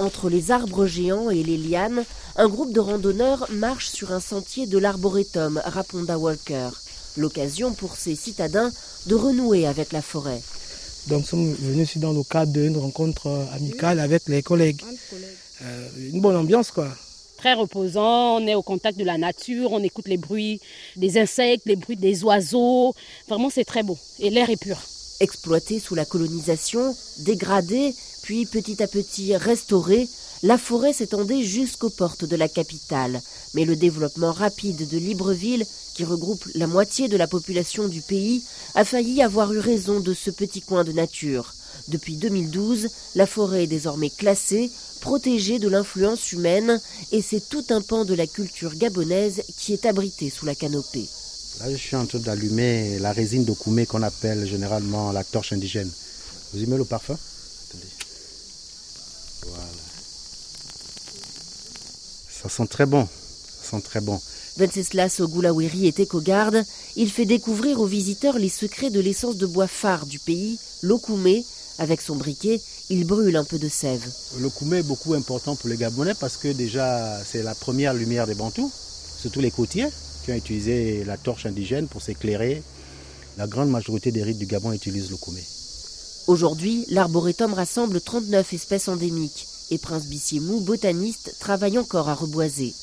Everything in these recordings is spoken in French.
Entre les arbres géants et les lianes, un groupe de randonneurs marche sur un sentier de l'arboretum Raponda Walker. L'occasion pour ces citadins de renouer avec la forêt. Donc nous sommes venus ici dans le cadre d'une rencontre amicale avec les collègues. Euh, une bonne ambiance quoi. Très reposant, on est au contact de la nature, on écoute les bruits des insectes, les bruits des oiseaux. Vraiment c'est très beau et l'air est pur. Exploitée sous la colonisation, dégradée, puis petit à petit restaurée, la forêt s'étendait jusqu'aux portes de la capitale. Mais le développement rapide de Libreville, qui regroupe la moitié de la population du pays, a failli avoir eu raison de ce petit coin de nature. Depuis 2012, la forêt est désormais classée, protégée de l'influence humaine, et c'est tout un pan de la culture gabonaise qui est abrité sous la canopée. Là, je suis en train d'allumer la résine de koumé qu'on appelle généralement la torche indigène. Vous aimez le parfum Voilà. Ça sent très bon. Ça sent très bon. Venceslas Ogulaweri est éco-garde. Il fait découvrir aux visiteurs les secrets de l'essence de bois phare du pays, l'okoumé. Avec son briquet, il brûle un peu de sève. Le koumé est beaucoup important pour les Gabonais parce que déjà c'est la première lumière des Bantous, surtout les côtiers qui ont utilisé la torche indigène pour s'éclairer. La grande majorité des rites du Gabon utilisent le koumé. Aujourd'hui, l'arboretum rassemble 39 espèces endémiques et Prince Bissiemou, botaniste, travaille encore à reboiser.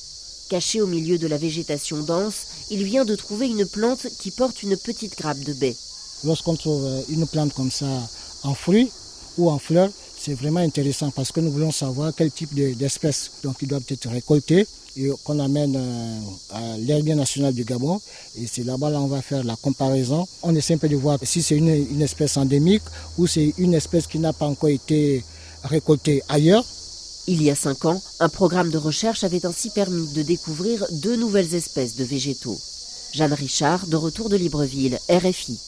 Caché au milieu de la végétation dense, il vient de trouver une plante qui porte une petite grappe de baie. Lorsqu'on trouve euh, une plante comme ça en fruits ou en fleurs, c'est vraiment intéressant parce que nous voulons savoir quel type d'espèces donc ils doivent être récoltées et qu'on amène euh, à l'herbier national du Gabon. Et c'est là-bas là on va faire la comparaison. On essaie un peu de voir si c'est une, espèce endémique ou c'est une espèce qui n'a pas encore été récoltée ailleurs. Il y a cinq ans, un programme de recherche avait ainsi permis de découvrir deux nouvelles espèces de végétaux. Jeanne Richard, de retour de Libreville, RFI.